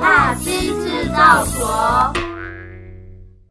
大师制造所。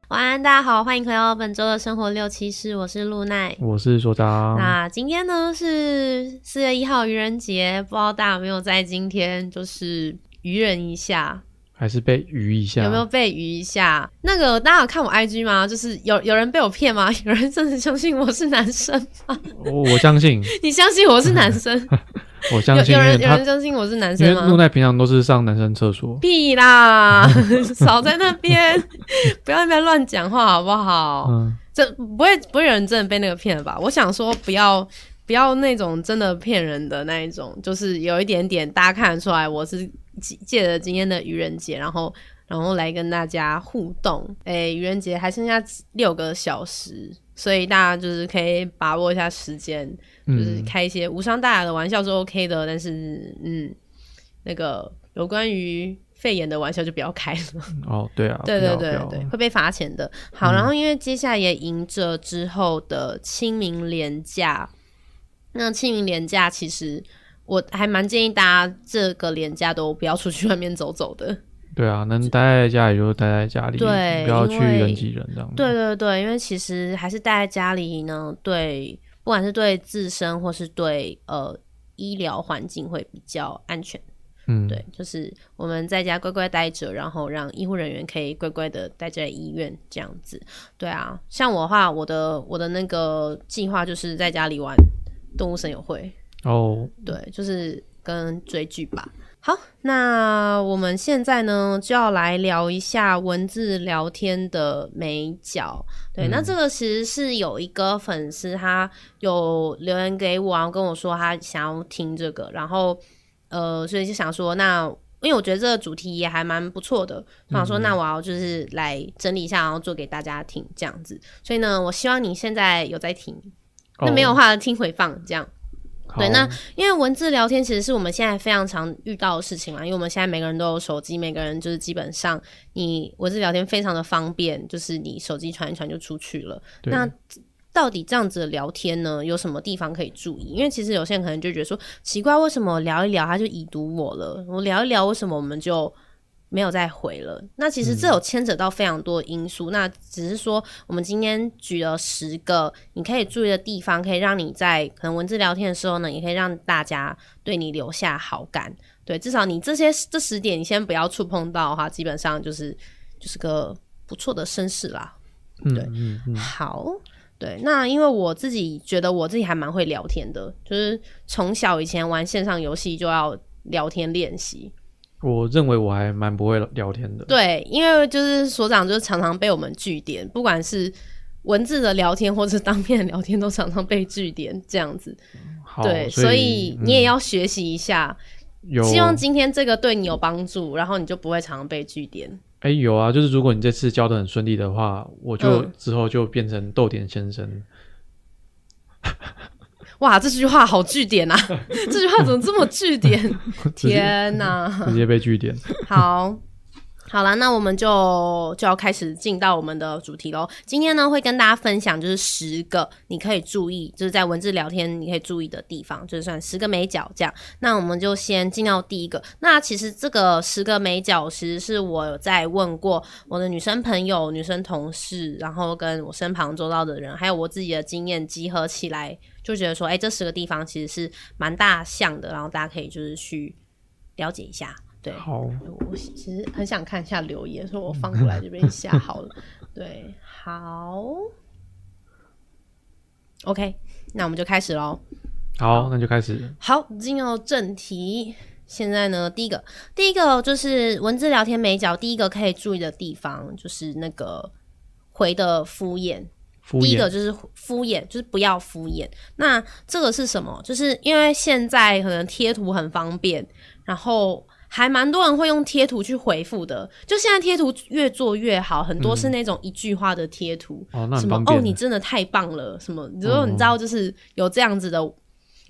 晚安，大家好，欢迎回到本周的生活六七事，我是露奈，我是所长。那今天呢是四月一号愚人节，不知道大家有没有在今天就是愚人一下，还是被愚一下？有没有被愚一下？那个大家有看我 IG 吗？就是有有人被我骗吗？有人真的相信我是男生吗？我我相信，你相信我是男生？我相信有，人有人相信我是男生吗？因为露奈平常都是上男生厕所。屁啦，少在那边，不要在那边乱讲话好不好？嗯，这不会不会有人真的被那个骗了吧？我想说，不要不要那种真的骗人的那一种，就是有一点点大家看得出来，我是借着今天的愚人节，然后然后来跟大家互动。哎、欸，愚人节还剩下六个小时，所以大家就是可以把握一下时间。就是开一些无伤大雅的玩笑是 OK 的，但是嗯，那个有关于肺炎的玩笑就不要开了。哦，对啊，对对对对，会被罚钱的。好，然后因为接下来也迎着之后的清明连假，那清明连假其实我还蛮建议大家这个连假都不要出去外面走走的。对啊，能待在家里就待在家里，对，不要去人挤人这样。对对对，因为其实还是待在家里呢，对。不管是对自身或是对呃医疗环境会比较安全，嗯，对，就是我们在家乖乖待着，然后让医护人员可以乖乖的待在医院这样子。对啊，像我的话，我的我的那个计划就是在家里玩动物森友会哦，对，就是跟追剧吧。好，那我们现在呢就要来聊一下文字聊天的美角。对，嗯、那这个其实是有一个粉丝他有留言给我，然后跟我说他想要听这个，然后呃，所以就想说，那因为我觉得这个主题也还蛮不错的，想说那我要就是来整理一下，然后做给大家听这样子。所以呢，我希望你现在有在听，那没有话听回放这样。对，那因为文字聊天其实是我们现在非常常遇到的事情嘛，因为我们现在每个人都有手机，每个人就是基本上你文字聊天非常的方便，就是你手机传一传就出去了。那到底这样子的聊天呢，有什么地方可以注意？因为其实有些人可能就觉得说奇怪，为什么聊一聊他就已读我了？我聊一聊，为什么我们就？没有再回了。那其实这有牵扯到非常多的因素。嗯、那只是说，我们今天举了十个你可以注意的地方，可以让你在可能文字聊天的时候呢，也可以让大家对你留下好感。对，至少你这些这十点，你先不要触碰到的话，基本上就是就是个不错的绅士啦。对，嗯嗯嗯、好，对。那因为我自己觉得我自己还蛮会聊天的，就是从小以前玩线上游戏就要聊天练习。我认为我还蛮不会聊天的。对，因为就是所长就是常常被我们据点，不管是文字的聊天或者当面的聊天，都常常被据点这样子。好对，所以，你也要学习一下。嗯，希望今天这个对你有帮助，然后你就不会常常被据点。哎、欸，有啊，就是如果你这次教的很顺利的话，我就之后就变成逗点先生。嗯哇，这句话好句点啊！这句话怎么这么句点？天哪，直接被句点。好，好了，那我们就就要开始进到我们的主题喽。今天呢，会跟大家分享就是十个你可以注意，就是在文字聊天你可以注意的地方，就是算十个美角这样。那我们就先进到第一个。那其实这个十个美角，其实是我有在问过我的女生朋友、女生同事，然后跟我身旁周遭的人，还有我自己的经验集合起来。就觉得说，哎、这十个地方其实是蛮大项的，然后大家可以就是去了解一下。对，好，我其实很想看一下留言，所以我放过来这边下好了。对，好，OK，那我们就开始喽。好，那就开始。好，进入正题。现在呢，第一个，第一个就是文字聊天美角，第一个可以注意的地方就是那个回的敷衍。第一个就是敷衍，就是不要敷衍。那这个是什么？就是因为现在可能贴图很方便，然后还蛮多人会用贴图去回复的。就现在贴图越做越好，很多是那种一句话的贴图，嗯、什么哦，哦，你真的太棒了，什么？如果你知道，就是有这样子的，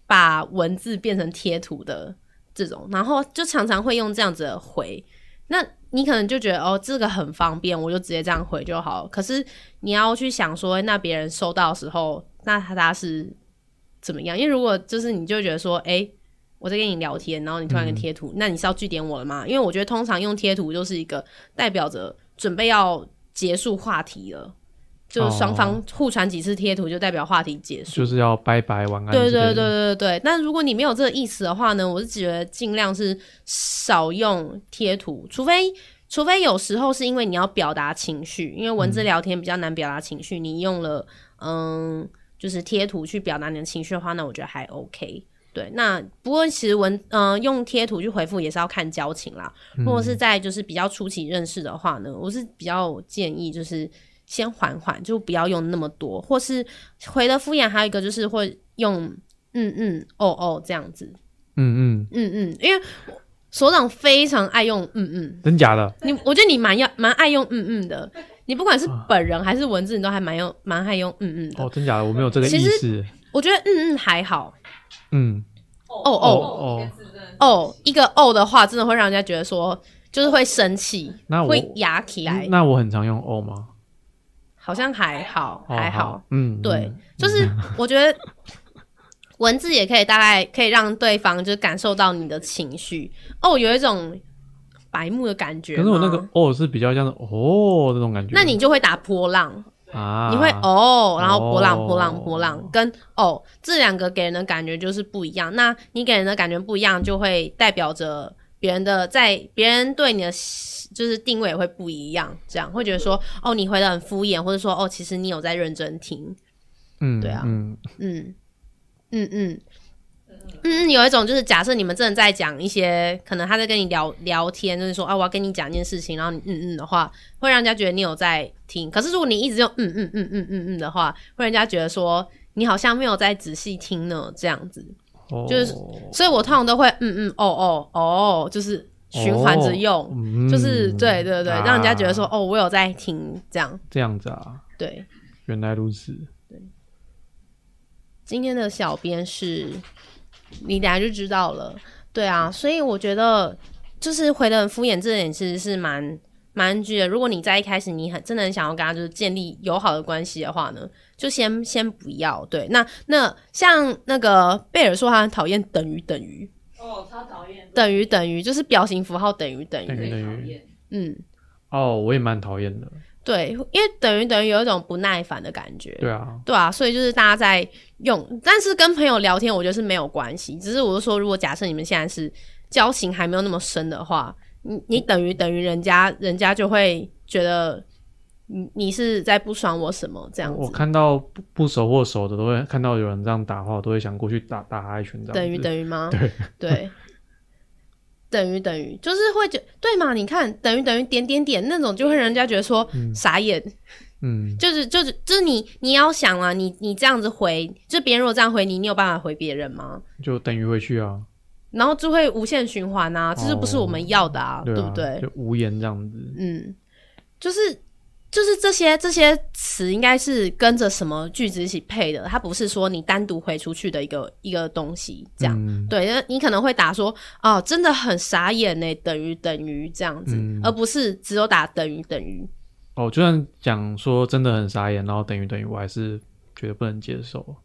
把文字变成贴图的这种，然后就常常会用这样子的回。那你可能就觉得哦，这个很方便，我就直接这样回就好。可是你要去想说，那别人收到的时候，那他他是怎么样？因为如果就是你就觉得说，哎，我在跟你聊天，然后你突然跟贴图，嗯、那你是要句点我了吗？因为我觉得通常用贴图就是一个代表着准备要结束话题了。就双方互传几次贴图，就代表话题结束，就是要拜拜晚安。对对对对对对。那如果你没有这个意思的话呢，我是觉得尽量是少用贴图，除非除非有时候是因为你要表达情绪，因为文字聊天比较难表达情绪，嗯、你用了嗯就是贴图去表达你的情绪的话，那我觉得还 OK。对，那不过其实文嗯、呃、用贴图去回复也是要看交情啦。如果是在就是比较初期认识的话呢，我是比较建议就是。先缓缓，就不要用那么多，或是回的敷衍。还有一个就是会用嗯嗯哦哦这样子，嗯嗯嗯嗯，因为所长非常爱用嗯嗯，真假的？你我觉得你蛮要蛮爱用嗯嗯的，你不管是本人还是文字，你都还蛮用蛮爱用嗯嗯的。哦，真假的？我没有这个意思。其实我觉得嗯嗯还好。嗯，哦哦哦哦，一个哦的话，真的会让人家觉得说就是会生气，那会压起来。那我很常用哦吗？好像还好，还好，嗯，对，嗯、就是我觉得文字也可以大概可以让对方就是感受到你的情绪哦，有一种白目的感觉。可是我那个哦是比较像是哦这种感觉，那你就会打波浪啊，你会哦，然后波浪波浪波浪，跟哦这两个给人的感觉就是不一样。那你给人的感觉不一样，就会代表着别人的在别人对你的。就是定位也会不一样，这样会觉得说哦，你回的很敷衍，或者说哦，其实你有在认真听，嗯，对啊，嗯。嗯嗯嗯嗯，有一种就是假设你们真的在讲一些，可能他在跟你聊聊天，就是说啊，我要跟你讲一件事情，然后你嗯嗯的话，会让人家觉得你有在听。可是如果你一直用嗯嗯嗯嗯嗯嗯的话，会让人家觉得说你好像没有在仔细听呢，这样子，哦、就是，所以我通常都会嗯嗯哦哦哦，就是。循环着用，哦嗯、就是对对对，啊、让人家觉得说哦，我有在听，这样这样子啊，对，原来如此。对，今天的小编是，你等下就知道了。对啊，所以我觉得就是回的很敷衍这点其实是蛮蛮绝的。如果你在一开始你很真的很想要跟他就是建立友好的关系的话呢，就先先不要。对，那那像那个贝尔说他很讨厌等于等于。哦，超讨厌！等于等于就是表情符号等于等于等于等于，嗯，哦，我也蛮讨厌的。对，因为等于等于有一种不耐烦的感觉。对啊，对啊，所以就是大家在用，但是跟朋友聊天，我觉得是没有关系。只是我是说，如果假设你们现在是交情还没有那么深的话，你你等于等于人家，人家就会觉得。你你是在不爽我什么这样子？我看到不不熟或熟的，都会看到有人这样打话，我都会想过去打打他一拳。这样等于等于吗？对 对，等于等于就是会觉对嘛？你看等于等于点点点那种，就会让人家觉得说、嗯、傻眼。嗯，就是就是就是你你要想啊，你你这样子回，就别人如果这样回你，你有办法回别人吗？就等于回去啊，然后就会无限循环啊，这是不是我们要的啊？哦、对，啊对不对？就无言这样子。嗯，就是。就是这些这些词应该是跟着什么句子一起配的，它不是说你单独回出去的一个一个东西，这样、嗯、对。那你可能会打说哦，真的很傻眼呢，等于等于这样子，嗯、而不是只有打等于等于。哦，就算讲说真的很傻眼，然后等于等于，我还是觉得不能接受。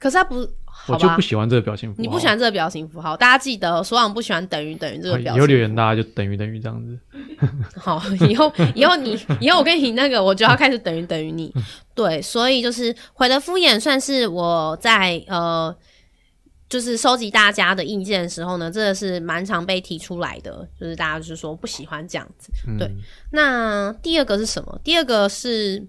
可是他不，我就不喜欢这个表情符号。你不喜欢这个表情符号，大家记得，所长不喜欢等于等于这个表情。以后留言大家就等于等于这样子。好，以后以后你以后我跟你那个，我就要开始等于等于你。对，所以就是回的敷衍，算是我在呃，就是收集大家的意见的时候呢，这个是蛮常被提出来的，就是大家就是说不喜欢这样子。对，嗯、那第二个是什么？第二个是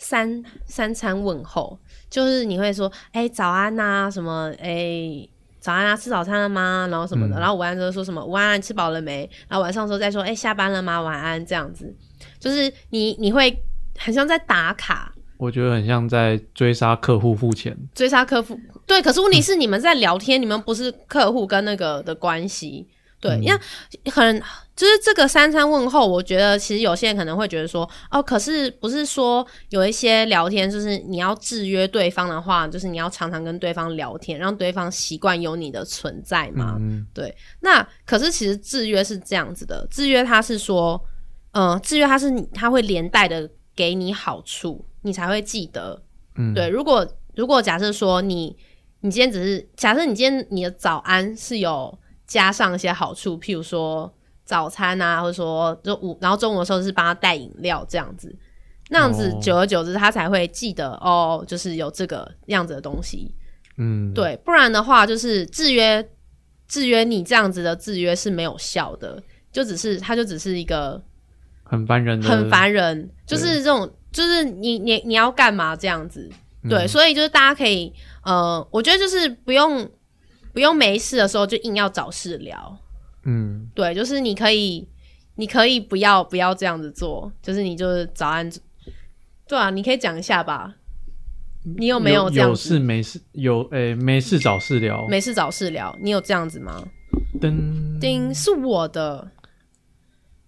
三三餐问候。就是你会说，哎、欸，早安呐、啊，什么，哎、欸，早安啊，吃早餐了吗？然后什么的，嗯、然后午安之后说什么，午安、啊，你吃饱了没？然后晚上的时候再说，哎、欸，下班了吗？晚安，这样子，就是你你会很像在打卡，我觉得很像在追杀客户付钱，追杀客户，对，可是问题是你们在聊天，你们不是客户跟那个的关系。对，因为很就是这个三餐问候，我觉得其实有些人可能会觉得说，哦，可是不是说有一些聊天，就是你要制约对方的话，就是你要常常跟对方聊天，让对方习惯有你的存在嘛。嗯，对。那可是其实制约是这样子的，制约它是说，嗯、呃，制约它是你，它会连带的给你好处，你才会记得。嗯，对。如果如果假设说你。你今天只是假设你今天你的早安是有加上一些好处，譬如说早餐啊，或者说就午，然后中午的时候是帮他带饮料这样子，那样子久而久之他才会记得哦，就是有这个样子的东西。嗯，对，不然的话就是制约制约你这样子的制约是没有效的，就只是他就只是一个很烦人的，很烦人，就是这种就是你你你要干嘛这样子。对，所以就是大家可以，呃，我觉得就是不用不用没事的时候就硬要找事聊，嗯，对，就是你可以你可以不要不要这样子做，就是你就是早安，对啊，你可以讲一下吧，你有没有这样子？有事没事有诶、欸，没事找事聊，没事找事聊，你有这样子吗？噔叮，是我的，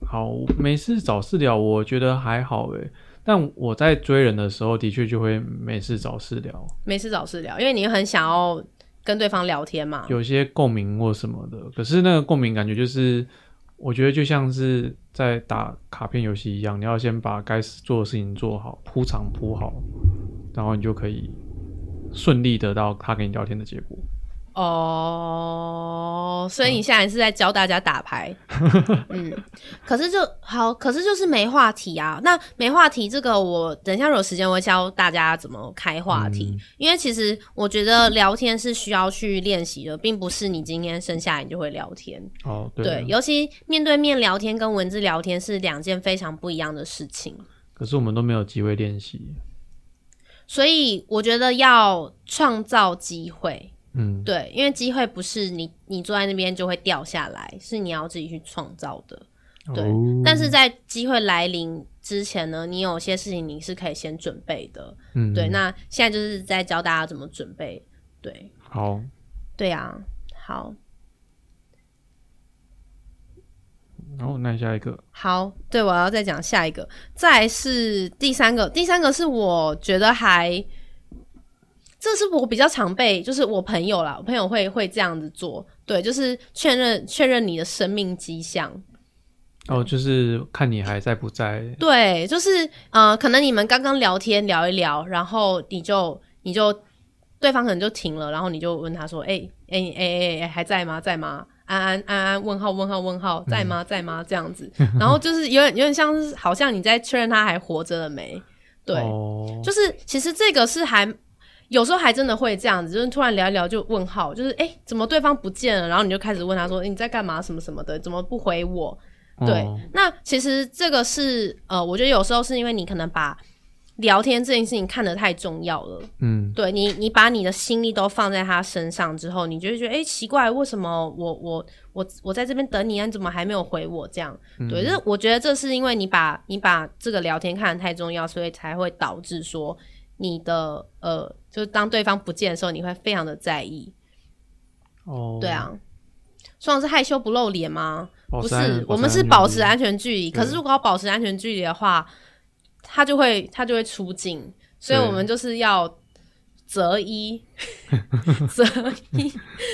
好，没事找事聊，我觉得还好诶。但我在追人的时候，的确就会没事找事聊，没事找事聊，因为你很想要跟对方聊天嘛，有些共鸣或什么的。可是那个共鸣感觉就是，我觉得就像是在打卡片游戏一样，你要先把该做的事情做好，铺场铺好，然后你就可以顺利得到他跟你聊天的结果。哦，所以你现在是在教大家打牌，嗯，可是就好，可是就是没话题啊。那没话题这个，我等一下有时间我会教大家怎么开话题，嗯，因为其实我觉得聊天是需要去练习的，并不是你今天生下来你就会聊天。哦，对，对，尤其面对面聊天跟文字聊天是两件非常不一样的事情。可是我们都没有机会练习，所以我觉得要创造机会。嗯，对，因为机会不是你你坐在那边就会掉下来，是你要自己去创造的。对，哦、但是在机会来临之前呢，你有些事情你是可以先准备的。嗯，对，那现在就是在教大家怎么准备。对，好，对啊，好。然后那下一个，好，对，我要再讲下一个，再是第三个，第三个是我觉得还。这是我比较常被，就是我朋友啦，我朋友会会这样子做，对，就是确认确认你的生命迹象。哦，就是看你还在不在。对，就是呃，可能你们刚刚聊天聊一聊，然后你就你就对方可能就停了，然后你就问他说：“哎哎哎哎哎，还在吗？在吗？安安安安？问号问号问号，在吗？在吗？这样子，然后就是有点有点像是好像你在确认他还活着了没？对，哦、就是其实这个是还。有时候还真的会这样子，就是突然聊一聊就问号，就是哎、欸，怎么对方不见了？然后你就开始问他说：“欸、你在干嘛？什么什么的？怎么不回我？”对，哦、那其实这个是呃，我觉得有时候是因为你可能把聊天这件事情看得太重要了。嗯，对你，你把你的心力都放在他身上之后，你就会觉得哎、欸，奇怪，为什么我我我我在这边等你，你怎么还没有回我？这样，嗯、就是我觉得这是因为你把你把这个聊天看得太重要，所以才会导致说。你的呃，就是当对方不见的时候，你会非常的在意。哦，对啊，双是害羞不露脸吗？不是，我们是保持安全距离。可是如果要保持安全距离的话，他就会他就会出镜，所以我们就是要择一 择一，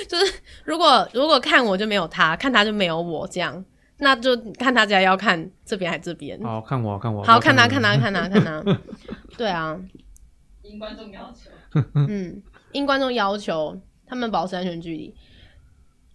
就是如果如果看我就没有他，看他就没有我，这样那就看大家要看这边还是这边。好看我看我，好看他看他看他看他，对啊。因观众要求，嗯，应观众要求，他们保持安全距离。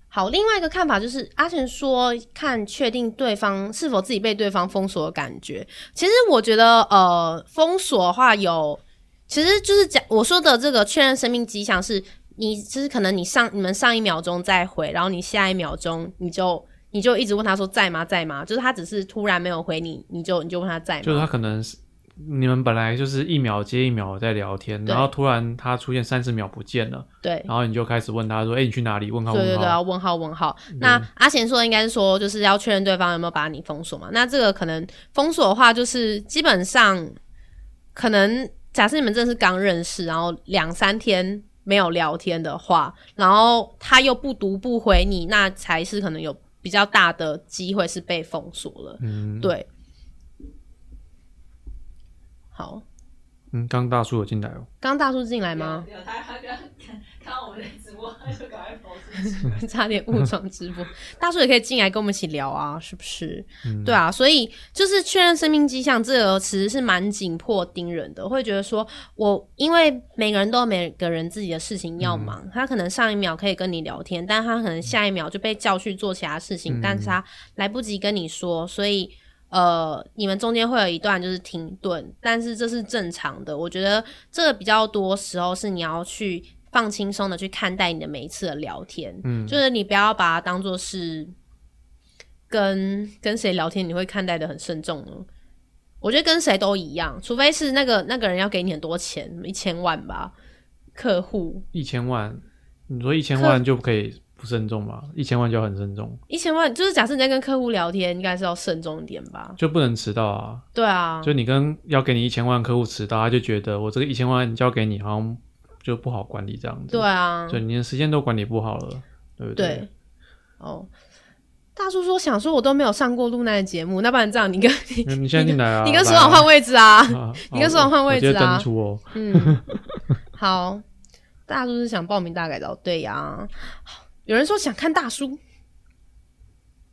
好，另外一个看法就是，阿成说看确定对方是否自己被对方封锁的感觉。其实我觉得，呃，封锁的话有，其实就是讲我说的这个确认生命迹象，是你就是可能你上你们上一秒钟再回，然后你下一秒钟你就你就一直问他说在吗在吗？就是他只是突然没有回你，你就你就问他在吗？就是他可能是。你们本来就是一秒接一秒在聊天，然后突然他出现三十秒不见了，对，然后你就开始问他说：“哎、欸，你去哪里？”问号问号，对对对，要问号问号。对那阿贤说的应该是说，就是要确认对方有没有把你封锁嘛？那这个可能封锁的话，就是基本上可能假设你们真的是刚认识，然后两三天没有聊天的话，然后他又不读不回你，那才是可能有比较大的机会是被封锁了。嗯，对。好，嗯，刚大叔有进来哦。刚大叔进来吗？有，有他他刚看到我们的直播，他就赶快跑出去，差点误闯直播。大叔也可以进来跟我们一起聊啊，是不是？嗯、对啊，所以就是确认生命迹象这个其实是蛮紧迫盯人的，会觉得说我因为每个人都有每个人自己的事情要忙，嗯、他可能上一秒可以跟你聊天，但他可能下一秒就被叫去做其他事情，嗯、但是他来不及跟你说，所以。呃，你们中间会有一段就是停顿，但是这是正常的。我觉得这个比较多时候是你要去放轻松的去看待你的每一次的聊天，嗯，就是你不要把它当做是跟跟谁聊天，你会看待的很慎重呢。我觉得跟谁都一样，除非是那个那个人要给你很多钱，一千万吧，客户一千万，你说一千万就可以。不慎重吧，一千万就要很慎重。一千万就是假设你在跟客户聊天，应该是要慎重一点吧？就不能迟到啊？对啊，就你跟要给你一千万客户迟到，他就觉得我这个一千万交给你，好像就不好管理这样子。对啊，所以你的时间都管理不好了，对不对？对。哦，大叔说想说我都没有上过露娜的节目，那不然这样，你跟你 你现在进来啊，你跟所长换位置啊，啊你跟所长换位置啊。登出哦。嗯，好，大叔是想报名大改造，对呀、啊。有人说想看大叔，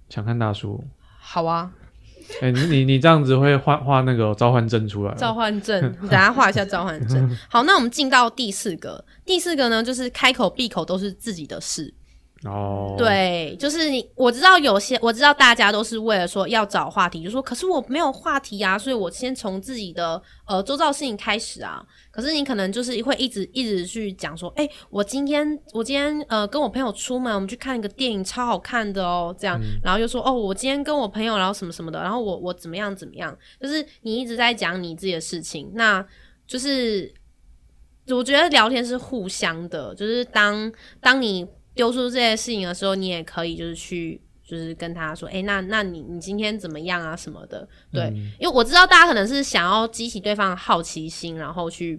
想看大叔，好啊。哎、欸，你你你这样子会画画那个召唤阵出来？召唤阵，你等下画一下召唤阵。好，那我们进到第四个，第四个呢，就是开口闭口都是自己的事。哦，对，就是你，我知道有些，我知道大家都是为了说要找话题，就说，可是我没有话题啊，所以我先从自己的呃周遭事情开始啊。可是你可能就是会一直一直去讲说，哎、欸，我今天我今天呃跟我朋友出门，我们去看一个电影，超好看的哦，这样，嗯、然后又说，哦，我今天跟我朋友，然后什么什么的，然后我我怎么样怎么样，就是你一直在讲你自己的事情，那就是我觉得聊天是互相的，就是当当你。丢出这些事情的时候，你也可以就是去，就是跟他说，哎、欸，那那你你今天怎么样啊什么的，对，嗯、因为我知道大家可能是想要激起对方的好奇心，然后去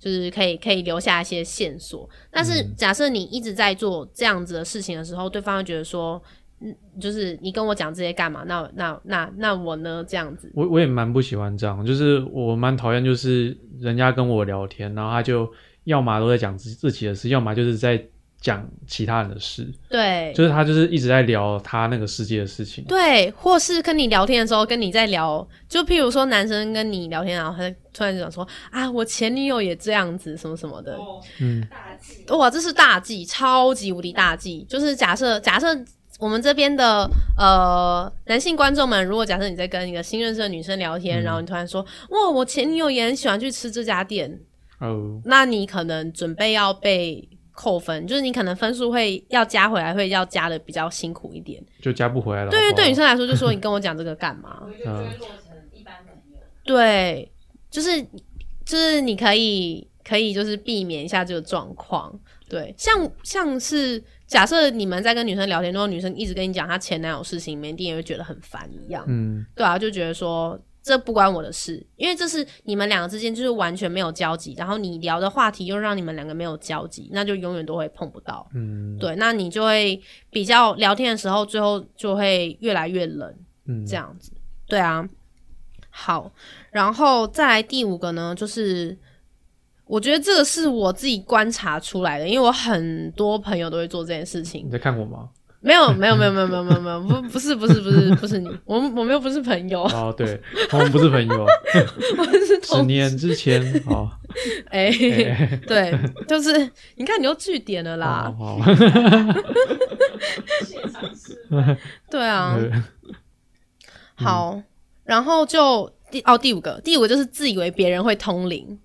就是可以可以留下一些线索。但是假设你一直在做这样子的事情的时候，对方会觉得说，嗯，就是你跟我讲这些干嘛？那那那那我呢？这样子，我我也蛮不喜欢这样，就是我蛮讨厌，就是人家跟我聊天，然后他就要么都在讲自自己的事，要么就是在。讲其他人的事，对，就是他就是一直在聊他那个世界的事情，对，或是跟你聊天的时候跟你在聊，就譬如说男生跟你聊天，然后他突然就讲说啊，我前女友也这样子，什么什么的，嗯，大忌，哇，这是大忌，超级无敌大忌。就是假设假设我们这边的呃男性观众们，如果假设你在跟一个新认识的女生聊天，嗯、然后你突然说哇，我前女友也很喜欢去吃这家店，哦，那你可能准备要被。扣分就是你可能分数会要加回来，会要加的比较辛苦一点，就加不回来了。对于对女生来说，就说你跟我讲这个干嘛？对，就是就是你可以可以就是避免一下这个状况。对，像像是假设你们在跟女生聊天，然后女生一直跟你讲她前男友事情，你们一定也会觉得很烦一样。嗯，对啊，就觉得说。这不关我的事，因为这是你们两个之间就是完全没有交集，然后你聊的话题又让你们两个没有交集，那就永远都会碰不到。嗯，对，那你就会比较聊天的时候，最后就会越来越冷。嗯，这样子，对啊。好，然后再来第五个呢，就是我觉得这个是我自己观察出来的，因为我很多朋友都会做这件事情。你在看我吗？没有没有没有没有没有没有没有不不是不是不是不是你，我们我们又不是朋友。哦，对，我们不是朋友，我们是十年之前哦，哎，对，就是你看你又句点了啦，好，对啊，好，然后就第哦第五个第五个就是自以为别人会通灵。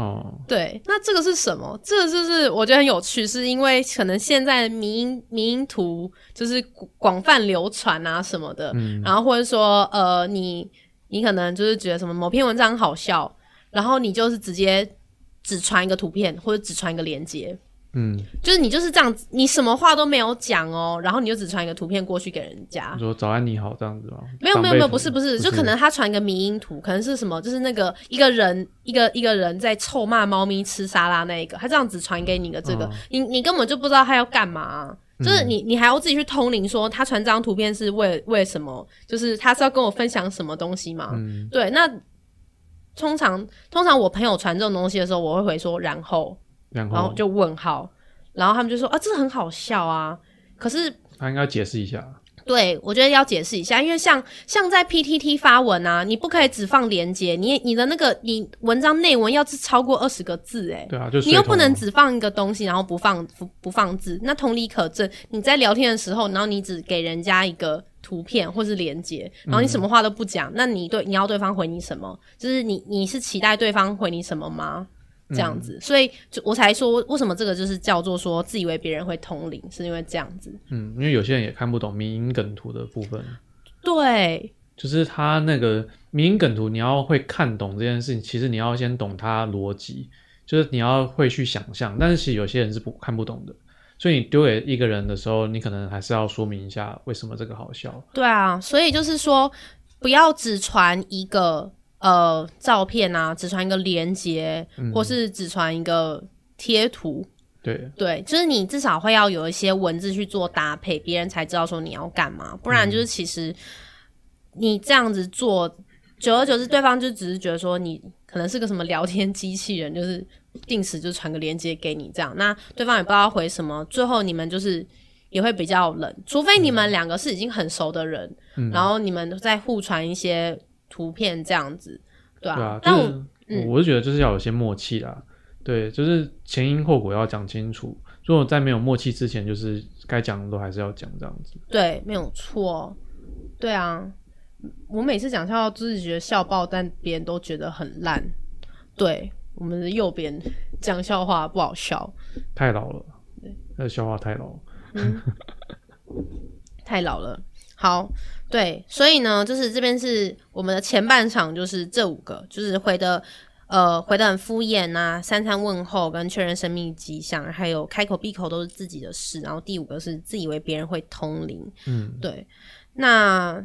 哦，对，那这个是什么？这个就是我觉得很有趣，是因为可能现在迷因迷因图就是广泛流传啊什么的，嗯，然后或者说呃，你你可能就是觉得什么某篇文章好笑，然后你就是直接只传一个图片或者只传一个链接。嗯，就是你就是这样子，你什么话都没有讲哦，然后你就只传一个图片过去给人家，说早安你好这样子吗？没有没有没有，不是不是，不是。就可能他传一个迷因图，可能是什么，就是那个一个人一个一个人在臭骂猫咪吃沙拉那一个，他这样子传给你的这个，哦、你你根本就不知道他要干嘛、啊，就是你你还要自己去通灵说他传这张图片是为为什么，就是他是要跟我分享什么东西嘛？嗯，对，那通常通常我朋友传这种东西的时候，我会回说然后。然后，然后就问号，然后他们就说啊，这很好笑啊，可是他应该解释一下。对，我觉得要解释一下，因为像像在 PTT 发文啊，你不可以只放连接，你你的那个你文章内文要是超过二十个字，诶，对啊，就你又不能只放一个东西，然后不放不不放字。那同理可证，你在聊天的时候，然后你只给人家一个图片或是连接，然后你什么话都不讲，嗯、那你对你要对方回你什么？就是你你是期待对方回你什么吗？这样子，嗯、所以就我才说，为什么这个就是叫做说自以为别人会通灵，是因为这样子。嗯，因为有些人也看不懂迷因梗图的部分。对，就是他那个迷因梗图，你要会看懂这件事情，其实你要先懂它逻辑，就是你要会去想象。但是其实有些人是不看不懂的，所以你丢给一个人的时候，你可能还是要说明一下为什么这个好笑。对啊，所以就是说，不要只传一个。呃，照片啊，只传一个连接，嗯、或是只传一个贴图，对。对，就是你至少会要有一些文字去做搭配，别人才知道说你要干嘛，不然就是其实你这样子做，嗯、久而久之，对方就只是觉得说你可能是个什么聊天机器人，就是定时就传个连接给你这样，那对方也不知道回什么，最后你们就是也会比较冷，除非你们两个是已经很熟的人，嗯、然后你们再互传一些。图片这样子，对啊，对啊，但我、嗯、我是觉得就是要有些默契啦，对，就是前因后果要讲清楚。如果在没有默契之前，就是该讲的都还是要讲这样子。对，没有错。对啊，我每次讲笑话，自己觉得笑爆，但别人都觉得很烂。对，我们的右边讲笑话不好笑，太老了。对，那笑话太老了，嗯、太老了。好，对，所以呢，就是这边是我们的前半场，就是这五个，就是回的，呃，回的很敷衍啊，三餐问候跟确认生命迹象，还有开口闭口都是自己的事，然后第五个是自以为别人会通灵，嗯，对。那，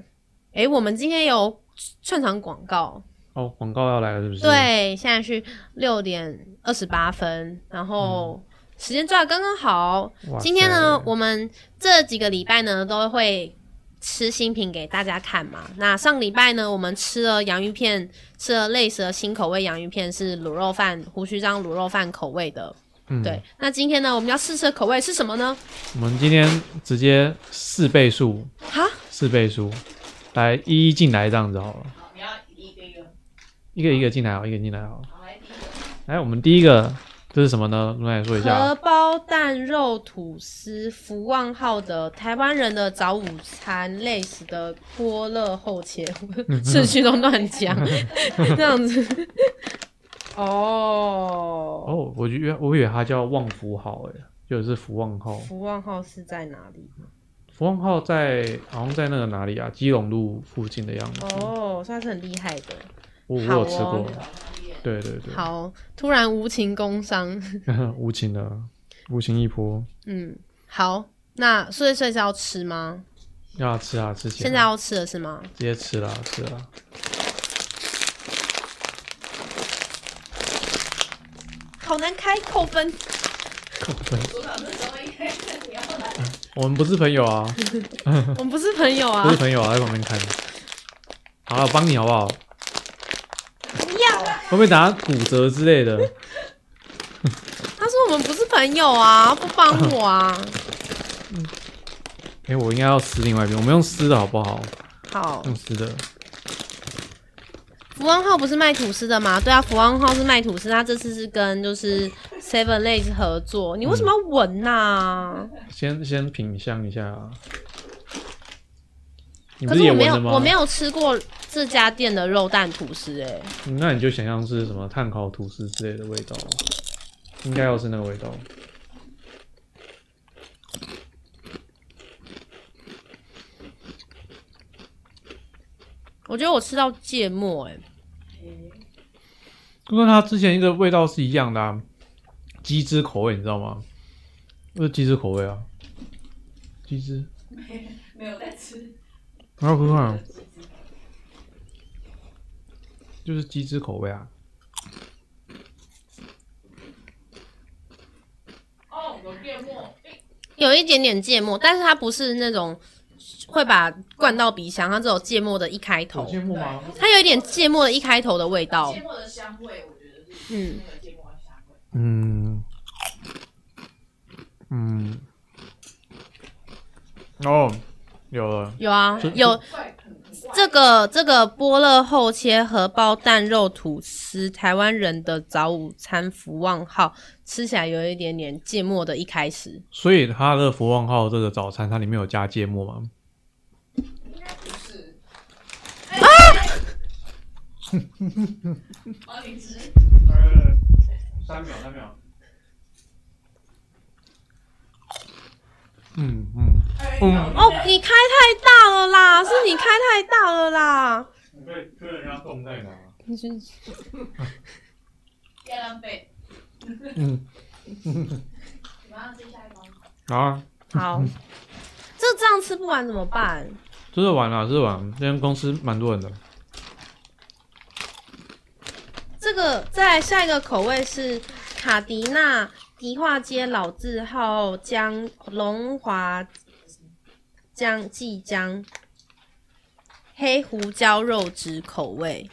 诶，我们今天有串场广告哦，广告要来了是不是？对，现在是六点二十八分，然后时间抓的刚刚好。今天呢，我们这几个礼拜呢都会。吃新品给大家看嘛？那上礼拜呢，我们吃了洋芋片，吃了类似的新口味洋芋片，是卤肉饭胡须章卤肉饭口味的。嗯，对。那今天呢，我们要试吃的口味是什么呢？我们今天直接四倍数，哈，四倍数，来一一进来这样子好了。好，你要一个一个，一个一个进来好，一个进来好。好，来第一个，来我们第一个。这是什么呢？我们来说一下。荷包蛋肉吐司，福旺号的台湾人的早午餐，类似的波乐厚切，顺序都乱讲，这样子。哦哦，我以为我以为它叫旺福号，哎，就是福旺号。福旺号是在哪里？福旺号在好像在那个哪里啊？基隆路附近的样子。哦，算是很厉害的。我我有吃过。对对对，好，突然无情工伤，无情的，无情一波。嗯，好，那所以所以是要吃吗？要吃啊，吃。现在要吃了是吗？直接吃了，吃了。好难开，扣分。扣分。我们不是朋友啊。我们不是朋友啊。不是朋友啊，在旁边看。好了，我帮你好不好？会不会打骨折之类的？他说我们不是朋友啊，不帮我啊。哎、欸，我应该要撕另外一边，我们用撕的好不好？好，用撕的。福旺号不是卖吐司的吗？对啊，福旺号是卖吐司，他这次是跟就是 Seven Lays 合作。你为什么要闻呐、啊？先先品香一下。可是我没有，我没有吃过这家店的肉蛋吐司哎、欸嗯。那你就想象是什么碳烤吐司之类的味道，应该要是那个味道。我觉得我吃到芥末哎、欸，跟它之前一个味道是一样的啊，鸡汁口味你知道吗？是鸡汁口味啊，鸡汁。没 没有在吃。好好看，就是鸡汁口味啊。哦，有芥末，有一点点芥末，但是它不是那种会把灌到鼻腔，它只有芥末的一开头。芥末吗？它有一点芥末的一开头的味道。芥末的香味，我觉得是。嗯。嗯。嗯，哦，有了，有啊，有这个这个波乐厚切荷包蛋肉吐司，台湾人的早午餐福旺号，吃起来有一点点芥末的一开始。所以它的福旺号这个早餐，它里面有加芥末吗？应该不是。啊！三秒，三秒。嗯嗯嗯。哦，你开太大了啦！是你开太大了啦！你可以确认一下洞在哪？你是。别浪费。嗯。马上接下一包。好啊。好。这这样吃不完怎么办？吃得完了，吃得完。今天公司蛮多人的。这个再来下一个口味是卡迪娜迪化街老字号江龙华江记江黑胡椒肉质口味，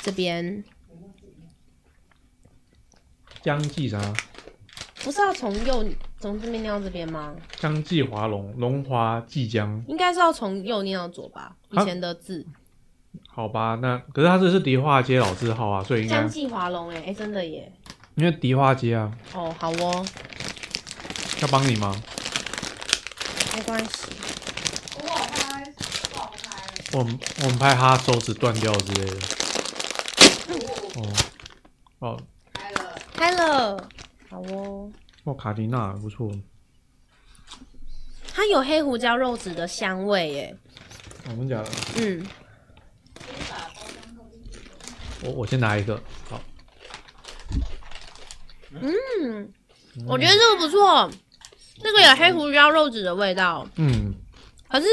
这边江记啥？不是要从右从这边念到这边吗？江记华龙龙华记江，应该是要从右念到左吧？以前的字。好吧，那可是他这是迪化街老字号啊，所以应该姜记华龙哎哎，真的耶！因为迪化街啊。哦，好哦。要帮你吗？没关系。我好拍，我好拍。我们我们拍他手指断掉之类的。哦哦。开了。开了。好哦。哦，卡迪娜不错。它有黑胡椒肉质的香味耶。我们讲。嗯。我我先拿一个，好。嗯，我觉得这个不错，这个有黑胡椒肉质的味道。嗯，可是，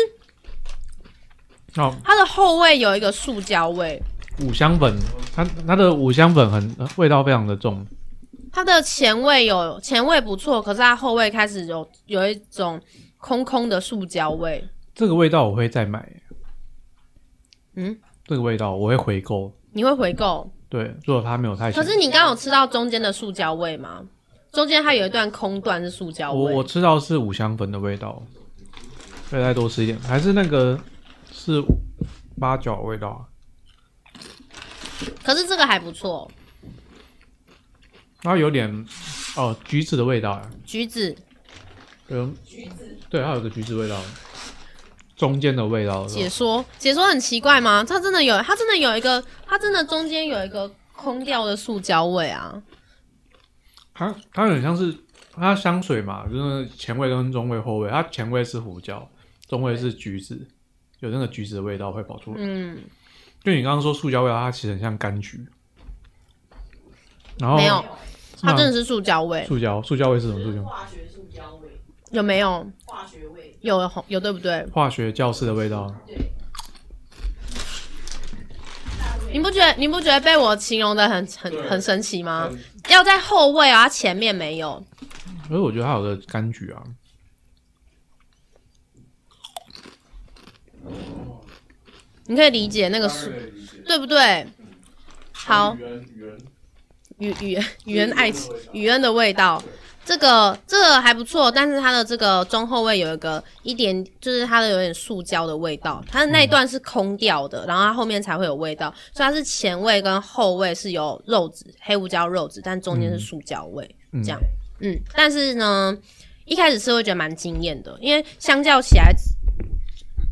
哦，它的后味有一个塑胶味。五香粉，它它的五香粉很味道非常的重。它的前味有前味不错，可是它后味开始有有一种空空的塑胶味。这个味道我会再买。嗯，这个味道我会回购。你会回购？对，如果它没有太。可是你刚刚有吃到中间的塑胶味吗？中间它有一段空段是塑胶味。我我吃到是五香粉的味道，可以再多吃一点。还是那个是八角味道。可是这个还不错。它有点哦橘子的味道啊。橘子。嗯。橘子。对，它有个橘子味道。中间的味道。解说解说很奇怪吗？它真的有，它真的有一个，它真的中间有一个空掉的塑胶味啊。它它很像是它香水嘛，就是前味跟中味后味。它前味是胡椒，中味是橘子，有那个橘子的味道会跑出来。嗯，就你刚刚说塑胶味道，它其实很像柑橘。然后没有，它真的是塑胶味。塑胶塑胶味是什么塑胶？化学塑胶味。有没有？化学味。有有，有对不对？化学教室的味道。对。你不觉得你不觉得被我形容的很很很神奇吗？要在后味啊，前面没有。所以我觉得它有个柑橘啊。你可以理解那个是，对不对？好。语语言语言爱吃雨恩的味道。这个这个还不错，但是它的这个中后味有一个一点，就是它的有点塑胶的味道。它的那一段是空掉的，嗯、然后它后面才会有味道，所以它是前味跟后味是有肉质黑胡椒肉质，但中间是塑胶味，嗯、这样。嗯，但是呢，一开始吃会觉得蛮惊艳的，因为相较起来，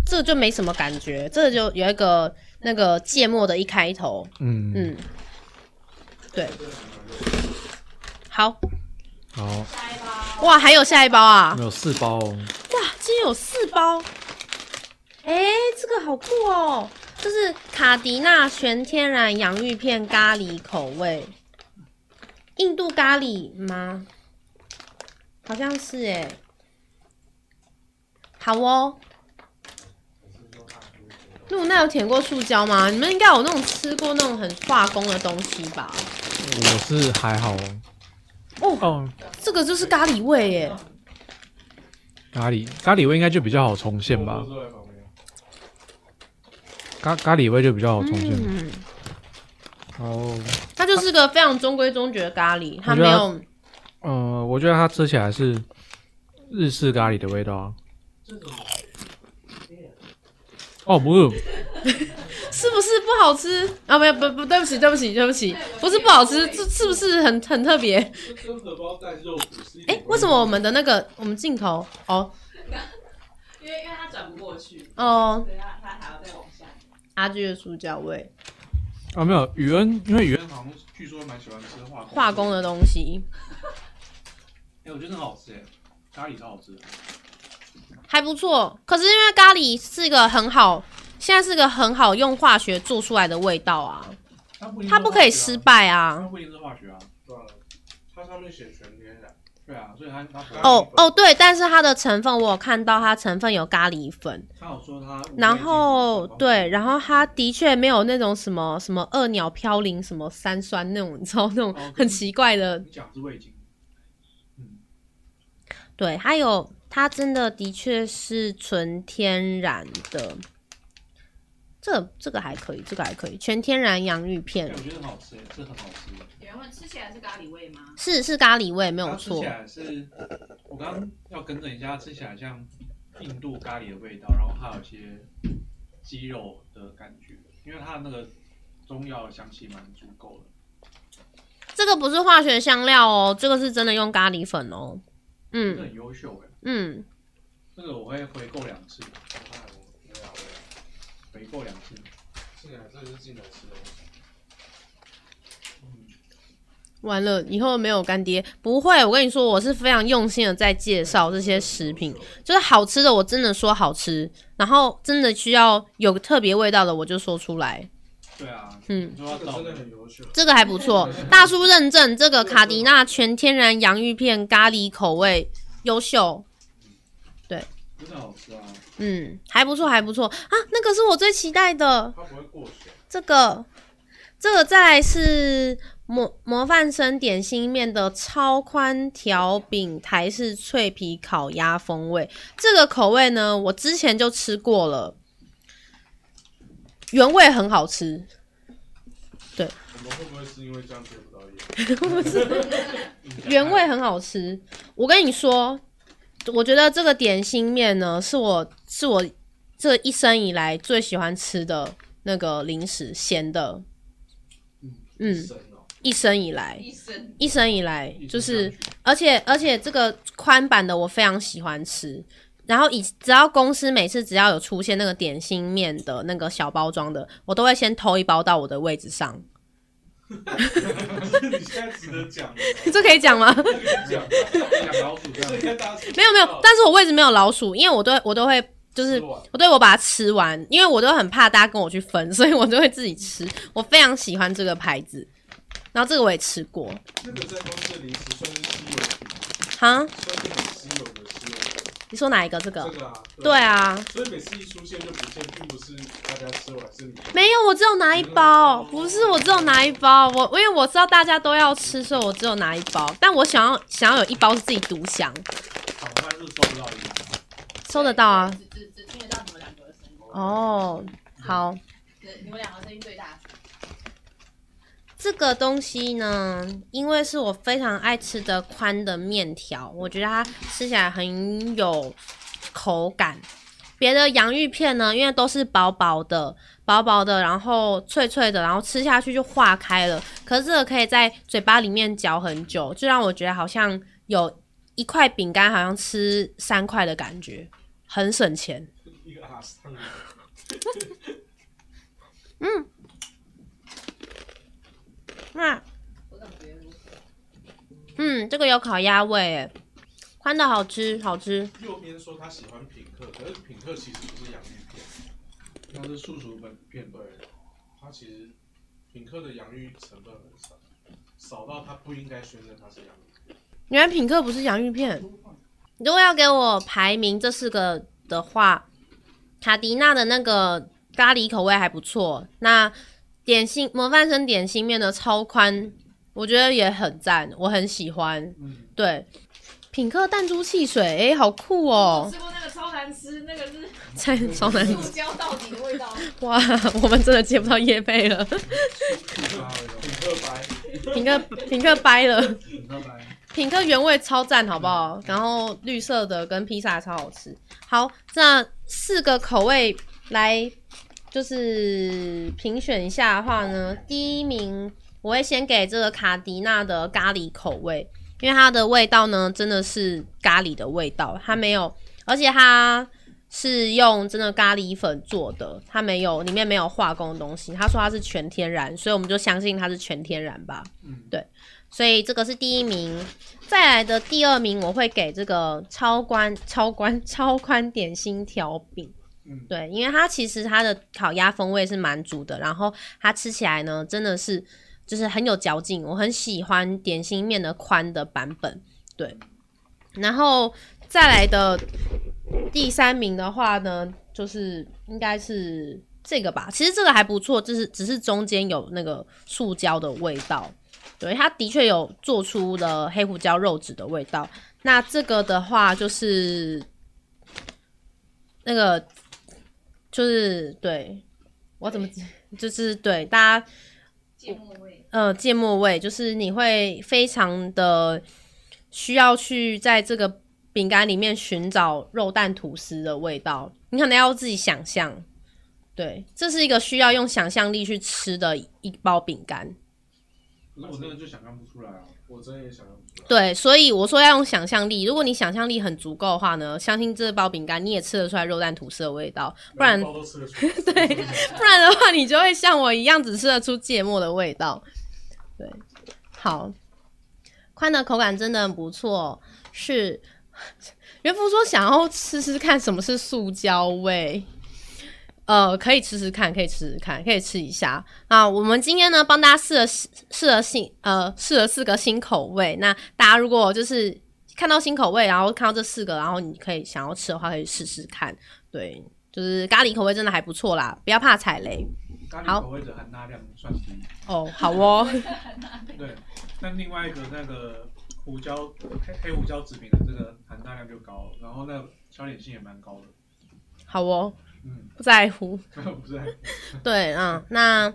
这个就没什么感觉，这个就有一个那个芥末的一开头。嗯嗯，对，好。好，下一包哇，还有下一包啊？有四包哦。哇，今天有四包。哎、欸，这个好酷哦！这是卡迪娜全天然洋芋片咖喱口味，印度咖喱吗？好像是哎。好哦。露娜有舔过塑胶吗？你们应该有那种吃过那种很化工的东西吧？我是还好哦。哦，哦这个就是咖喱味耶！咖喱咖喱味应该就比较好重现吧？咖咖喱味就比较好重现。嗯，哦，它就是个非常中规中矩的咖喱，它没有。嗯、呃，我觉得它吃起来是日式咖喱的味道啊。哦，不是，是不是不好吃啊？没有，不不，对不起，对不起，对不起，不是不好吃，这是不是很很特别？哎、欸，为什么我们的那个我们镜头哦？因为因为它转不过去哦，对啊，他还要再往下。阿俊的塑胶味啊，没有宇恩，因为宇恩好像据说蛮喜欢吃化工化工的东西。哎、欸，我觉得很好吃哎，咖喱超好吃的。还不错，可是因为咖喱是一个很好，现在是个很好用化学做出来的味道啊，它不，啊、它不可以失败啊。它不一定是化学啊，对啊，它上面写全天然，对啊，所以它它哦哦对，但是它的成分我有看到，它成分。有咖喱粉，它有说它，然后对，然后它的确没有那种什么什么二鸟嘌呤什么三酸那种，你知道那种很奇怪的。你讲是味精，嗯，对，还有。它真的的确是纯天然的，这个、这个还可以，这个还可以，全天然洋芋片。我觉得很好吃，这很好吃。有人问吃起来是咖喱味吗？是是咖喱味，没有错。吃起来是，我刚刚要更正一下，吃起来像印度咖喱的味道，然后还有一些鸡肉的感觉，因为它的那个中药的香气蛮足够的。这个不是化学香料哦，这个是真的用咖喱粉哦。嗯，这很优秀哎。嗯，这个我会回购两次，回购两次。进来，这就是进来吃的。嗯，完了，以后没有干爹，不会。我跟你说，我是非常用心的在介绍这些食品，就是好吃的，我真的说好吃，然后真的需要有特别味道的，我就说出来。对啊，嗯，这个真的很优秀，这个还不错，大叔认证，这个卡迪娜全天然洋芋片咖喱口味，优秀。对，真的好吃啊！嗯，还不错，还不错啊！那个是我最期待的。它不会过水。这个，这个再来是模模范生点心面的超宽条饼台式脆皮烤鸭风味。这个口味呢，我之前就吃过了，原味很好吃。对。我们会不会是因为这样接不到业？不是，原味很好吃。我跟你说。我觉得这个点心面呢，是我是我这一生以来最喜欢吃的那个零食，咸的。嗯，一生以来，一生一生以来就是，而且而且这个宽版的我非常喜欢吃。然后以只要公司每次只要有出现那个点心面的那个小包装的，我都会先偷一包到我的位置上。你现在值得讲？这可以讲吗？讲老鼠没有没有，但是我位置没有老鼠，因为我都我都会就是我对我把它吃完，因为我都很怕大家跟我去分，所以我都会自己吃。我非常喜欢这个牌子，然后这个我也吃过。这个在公司零食算是稀有品。哈？你说哪一个？这个？这个啊。对啊。所以每次一出现就不见，并不是大家吃完是你。没有，我只有拿一包，不是我只有拿一包。我因为我知道大家都要吃，所以我只有拿一包。但我想要想要有一包是自己独享。好，那是收不到一个。收得到啊。只只只听得到你们两个的声音。哦，好。你们两个声音最大。这个东西呢，因为是我非常爱吃的宽的面条，我觉得它吃起来很有口感。别的洋芋片呢，因为都是薄薄的、薄薄的，然后脆脆的，然后吃下去就化开了。可是这个可以在嘴巴里面嚼很久，就让我觉得好像有一块饼干，好像吃三块的感觉，很省钱。嗯。那，嗯，这个有烤鸭味，宽的好吃，好吃。右边说他喜欢品客，可是品客其实不是洋芋片，它是素薯粉片。对，它其实品客的洋芋成分很少，少到它不应该宣称它是洋芋片。原来品客不是洋芋片。如果要给我排名这四个的话，卡迪娜的那个咖喱口味还不错。那。点心模范生点心面的超宽，我觉得也很赞，我很喜欢。嗯、对，品客弹珠汽水，哎、欸，好酷哦、吃过那个超难吃，那个是菜超难吃，塑胶到底的味道。哇，我们真的接不到业配了。品客白，品客品客掰了。品客原味超赞，好不好？然后绿色的跟披萨超好吃。好，那四个口味来就是评选一下的话呢，第一名我会先给这个卡迪娜的咖喱口味，因为它的味道呢真的是咖喱的味道，它没有，而且它是用真的咖喱粉做的，它没有里面没有化工的东西。他说它是全天然，所以我们就相信它是全天然吧。嗯，对。所以这个是第一名，再来的第二名我会给这个超宽超宽超宽点心条饼，对，因为它其实它的烤鸭风味是蛮足的，然后它吃起来呢真的是就是很有嚼劲，我很喜欢点心面的宽的版本，对，然后再来的第三名的话呢，就是应该是这个吧，其实这个还不错，就是只是中间有那个塑胶的味道。对，它的确有做出的黑胡椒肉质的味道。那这个的话，就是那个，就是对我怎么，就是对大家 芥末味，呃，芥末味，就是你会非常的需要去在这个饼干里面寻找肉蛋吐司的味道。你可能要自己想象，对，这是一个需要用想象力去吃的一包饼干。可是我真的就想象不出来啊！我真的也想象不出来。对，所以我说要用想象力。如果你想象力很足够的话呢，相信这包饼干你也吃得出来肉蛋吐司的味道。不然，对，不然的话你就会像我一样只吃得出芥末的味道。对，好，宽的口感真的很不错。是，元福说想要吃吃看什么是塑胶味。呃，可以吃吃看，可以吃吃看，可以吃一下。那我们今天呢，帮大家试了试了新呃试了四个新口味。那大家如果就是看到新口味，然后看到这四个，然后你可以想要吃的话，可以试试看。对，就是咖喱口味真的还不错啦，不要怕踩雷。咖喱口味的含钠量算低。哦，好哦。对，那另外一个那个胡椒黑黑胡椒制品的这个含钠量就高，然后那个小点性也蛮高的。好哦。嗯，不在乎，不在乎。对，嗯，那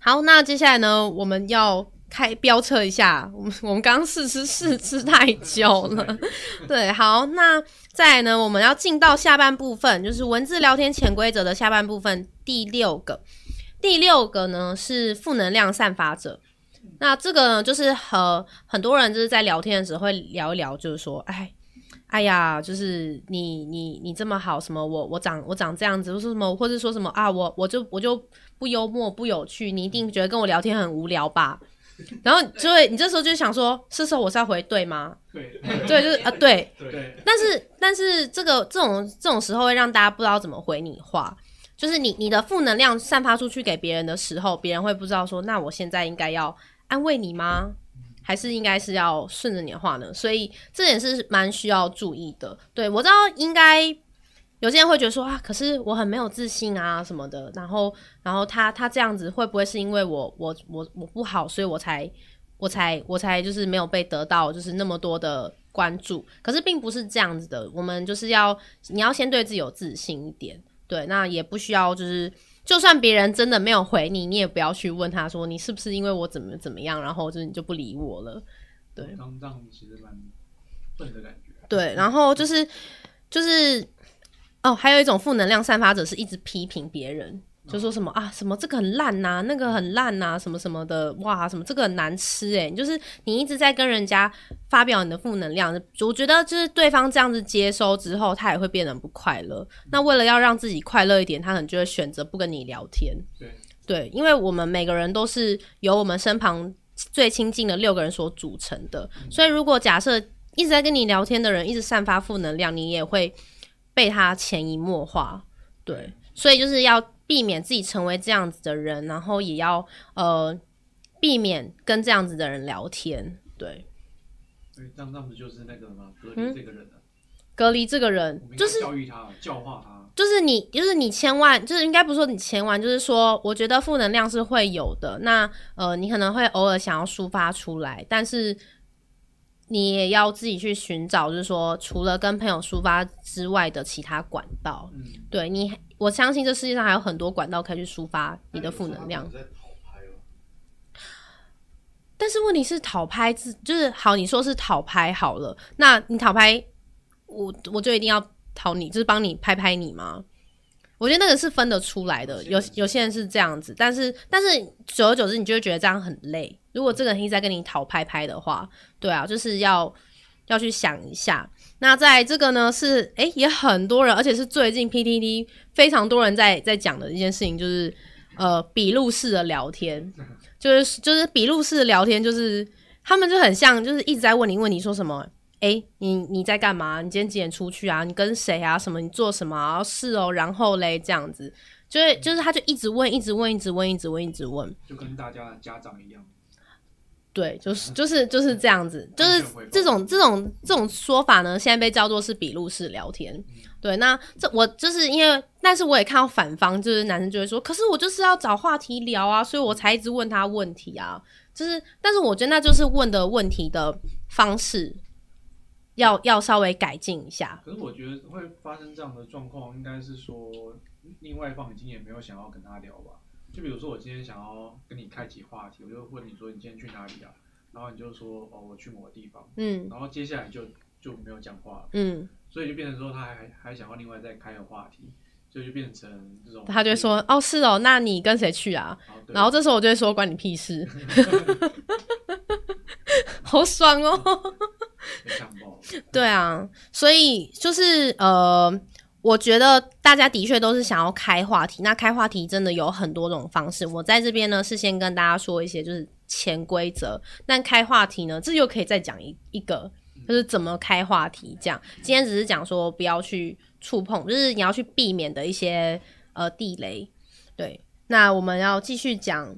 好，那接下来呢，我们要开飙车一下。我们我们刚刚试吃试吃太久了，对，好，那再来呢，我们要进到下半部分，就是文字聊天潜规则的下半部分，第六个，第六个呢是负能量散发者。那这个呢，就是和很多人就是在聊天的时候会聊一聊，就是说，哎。哎呀，就是你你你这么好，什么我我长我长这样子，或说什么，或者说什么啊，我我就我就不幽默不有趣，你一定觉得跟我聊天很无聊吧？然后就会你这时候就想说，是时候我是要回对吗？对 对，就是啊对。对。但是但是这个这种这种时候会让大家不知道怎么回你话，就是你你的负能量散发出去给别人的时候，别人会不知道说，那我现在应该要安慰你吗？还是应该是要顺着你的话呢，所以这点是蛮需要注意的。对，我知道，应该有些人会觉得说啊，可是我很没有自信啊什么的。然后，然后他他这样子会不会是因为我我我我不好，所以我才我才我才就是没有被得到就是那么多的关注？可是并不是这样子的。我们就是要你要先对自己有自信一点。对，那也不需要就是。就算别人真的没有回你，你也不要去问他说，你是不是因为我怎么怎么样，然后就是你就不理我了。对，刚这样其实蛮笨的感觉。对，然后就是就是哦，还有一种负能量散发者是一直批评别人。就说什么啊，什么这个很烂呐、啊，那个很烂呐、啊，什么什么的，哇，什么这个很难吃诶，就是你一直在跟人家发表你的负能量，我觉得就是对方这样子接收之后，他也会变得不快乐。那为了要让自己快乐一点，他可能就会选择不跟你聊天。对对，因为我们每个人都是由我们身旁最亲近的六个人所组成的，所以如果假设一直在跟你聊天的人一直散发负能量，你也会被他潜移默化。对，所以就是要。避免自己成为这样子的人，然后也要呃避免跟这样子的人聊天。对，所以这样这样子就是那个吗？隔离这个人、嗯、隔离这个人就是教育他、教化他。就是你，就是你千万，就是应该不是说你千万，就是说，我觉得负能量是会有的。那呃，你可能会偶尔想要抒发出来，但是你也要自己去寻找，就是说，除了跟朋友抒发之外的其他管道。嗯，对你。我相信这世界上还有很多管道可以去抒发你的负能量。但是问题是讨拍自就是好，你说是讨拍好了，那你讨拍，我我就一定要讨你，就是帮你拍拍你吗？我觉得那个是分得出来的，有有些人是这样子，但是但是久而久之，你就会觉得这样很累。如果这个人一直在跟你讨拍拍的话，对啊，就是要要去想一下。那在这个呢是诶、欸，也很多人，而且是最近 PTT 非常多人在在讲的一件事情，就是呃笔录式的聊天，就是就是笔录式的聊天，就是他们就很像，就是一直在问你问你说什么。哎、欸，你你在干嘛？你今天几点出去啊？你跟谁啊？什么？你做什么啊？是哦，然后嘞，这样子，就是就是，他就一直问，一直问，一直问，一直问，一直问，就跟大家的家长一样。对，就是就是就是这样子，就是这种这种这种说法呢，现在被叫做是笔录式聊天。对，那这我就是因为，但是我也看到反方，就是男生就会说，可是我就是要找话题聊啊，所以我才一直问他问题啊。就是，但是我觉得那就是问的问题的方式。要要稍微改进一下。可是我觉得会发生这样的状况，应该是说另外一方已经也没有想要跟他聊吧。就比如说我今天想要跟你开启话题，我就问你说你今天去哪里啊？然后你就说哦，我去某个地方。嗯。然后接下来就就没有讲话了。嗯。所以就变成说他还还想要另外再开个话题，所以就变成这种。他就会说哦是哦，那你跟谁去啊？然后这时候我就会说关你屁事。好爽哦。对啊，所以就是呃，我觉得大家的确都是想要开话题。那开话题真的有很多种方式。我在这边呢是先跟大家说一些就是潜规则。但开话题呢，这又可以再讲一一个，就是怎么开话题。这样今天只是讲说不要去触碰，就是你要去避免的一些呃地雷。对，那我们要继续讲。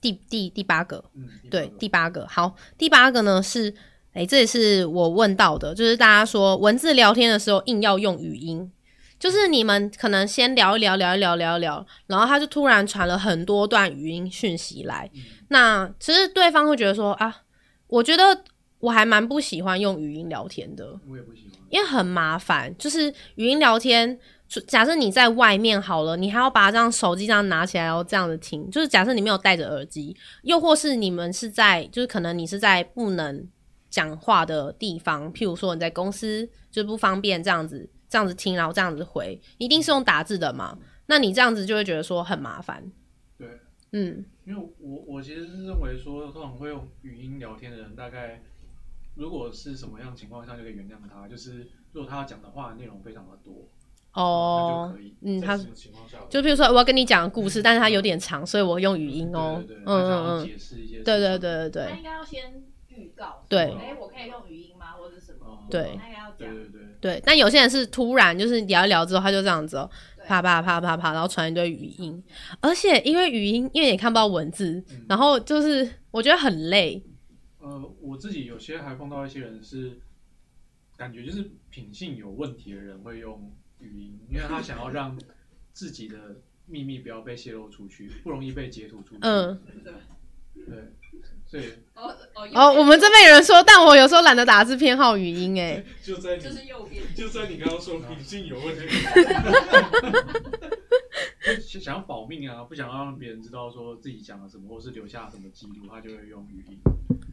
第第第八个，嗯、第八个对，第八个好，第八个呢是，哎、欸，这也是我问到的，就是大家说文字聊天的时候硬要用语音，就是你们可能先聊一聊，聊一聊，聊一聊，然后他就突然传了很多段语音讯息来，嗯、那其实对方会觉得说啊，我觉得我还蛮不喜欢用语音聊天的，我也不喜欢，因为很麻烦，就是语音聊天。假设你在外面好了，你还要把这样手机这样拿起来，然后这样子听。就是假设你没有戴着耳机，又或是你们是在，就是可能你是在不能讲话的地方，譬如说你在公司就不方便这样子这样子听，然后这样子回，一定是用打字的嘛？那你这样子就会觉得说很麻烦。对，嗯，因为我我其实是认为说，通常会用语音聊天的人，大概如果是什么样情况下就可以原谅他，就是如果他要讲的话的内容非常的多。哦，嗯，他就比如说我要跟你讲个故事，但是他有点长，所以我用语音哦，嗯嗯嗯，解释一些，对对对对对，他应该要先预告，对，哎，我可以用语音吗，或者什么？对，应该要讲，对对对，对。但有些人是突然就是聊一聊之后，他就这样子哦，啪啪啪啪啪，然后传一堆语音，而且因为语音，因为你看不到文字，然后就是我觉得很累。呃，我自己有些还碰到一些人是感觉就是品性有问题的人会用。语音，因为他想要让自己的秘密不要被泄露出去，不容易被截图出去。嗯，对，所以哦哦哦，我们这边有人说，但我有时候懒得打字，偏好语音。哎，就在就是右边，就在你刚刚说品性有问题，想要保命啊，不想要让别人知道说自己讲了什么，或是留下什么记录，他就会用语音。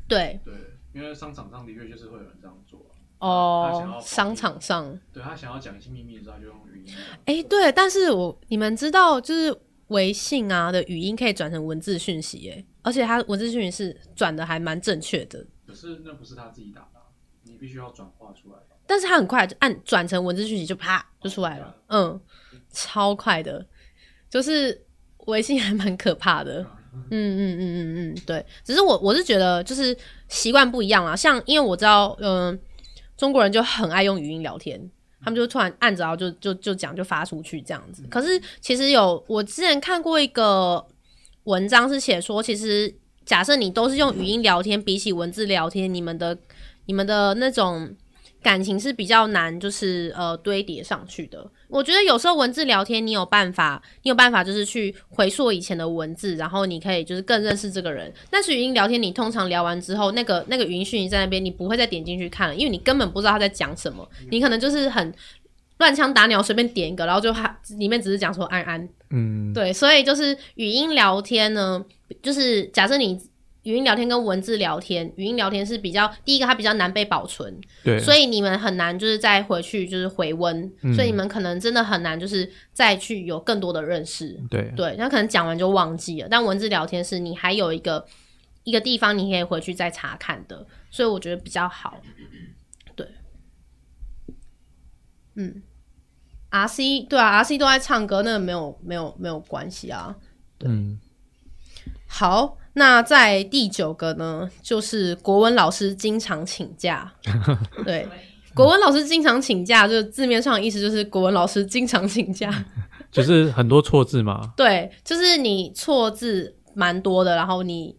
对对，因为商场上的确就是会有人这样做。哦，商场上，对，他想要讲一些秘密的时候，就用语音。哎，对，但是我你们知道，就是微信啊的语音可以转成文字讯息，哎，而且它文字讯息是转的还蛮正确的。可是那不是他自己打的，你必须要转化出来。但是他很快就按转成文字讯息，就啪就出来了，嗯，超快的，就是微信还蛮可怕的。嗯嗯嗯嗯嗯，对，只是我我是觉得就是习惯不一样啊，像因为我知道，嗯。中国人就很爱用语音聊天，他们就突然按着，然后就就就讲，就发出去这样子。可是其实有我之前看过一个文章，是写说，其实假设你都是用语音聊天，比起文字聊天，你们的你们的那种。感情是比较难，就是呃堆叠上去的。我觉得有时候文字聊天，你有办法，你有办法就是去回溯以前的文字，然后你可以就是更认识这个人。但是语音聊天，你通常聊完之后，那个那个语音讯息在那边，你不会再点进去看了，因为你根本不知道他在讲什么。你可能就是很乱枪打鸟随便点一个，然后就还里面只是讲说安安，嗯，对，所以就是语音聊天呢，就是假设你语音聊天跟文字聊天，语音聊天是比较第一个它比较难被保存，对，所以你们很难就是再回去就是回温，嗯，所以你们可能真的很难就是再去有更多的认识，对。对，那可能讲完就忘记了，但文字聊天是你还有一个一个地方你可以回去再查看的，所以我觉得比较好。对。嗯，R C 对啊，R C 都在唱歌，那个没有没有没有关系啊。对，嗯，好，那在第九个呢，就是国文老师经常请假。对，国文老师经常请假，就字面上的意思就是国文老师经常请假，就是很多错字嘛。对，就是你错字蛮多的，然后你。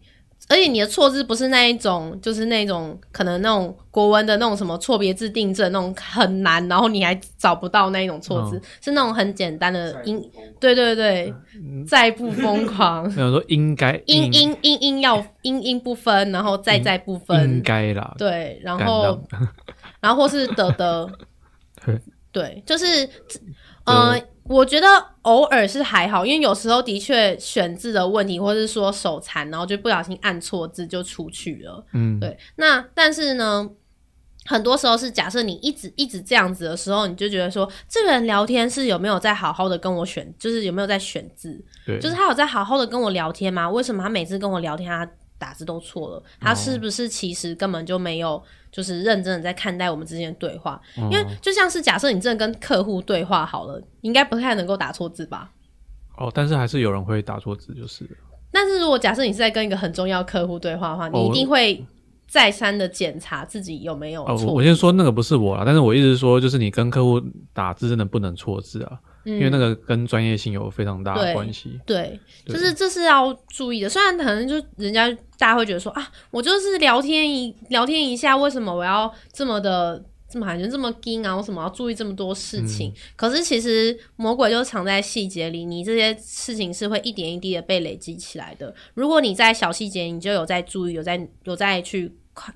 而且你的错字不是那一种，就是那种可能那种国文的那种什么错别字订正那种很难，然后你还找不到那一种错字，哦，是那种很简单的音。对对对，再不疯狂。有说应该音音音音要音音不分，然后再再不分。应该啦。对，然后然后或是的的，对，就是呃。我觉得偶尔是还好，因为有时候的确选字的问题，或是说手残，然后就不小心按错字就出去了。嗯，对。那但是呢，很多时候是假设你一直一直这样子的时候，你就觉得说，这个人聊天是有没有在好好的跟我选，就是有没有在选字？对，就是他有在好好的跟我聊天吗？为什么他每次跟我聊天，他打字都错了？他是不是其实根本就没有？就是认真的在看待我们之间的对话，因为就像是假设你真的跟客户对话好了，应该不太能够打错字吧？哦，但是还是有人会打错字，就是。但是如果假设你是在跟一个很重要客户对话的话，你一定会再三的检查自己有没有错。哦，我先说那个不是我啦，但是我意思是说，就是你跟客户打字真的不能错字啊。因为那个跟专业性有非常大的关系，嗯，对，就是这是要注意的。虽然可能就人家大家会觉得说啊，我就是聊天一聊天一下，为什么我要这么的这么好像这么惊啊？为什么要注意这么多事情？嗯、可是其实魔鬼就藏在细节里，你这些事情是会一点一滴的被累积起来的。如果你在小细节你就有在注意，有在有在去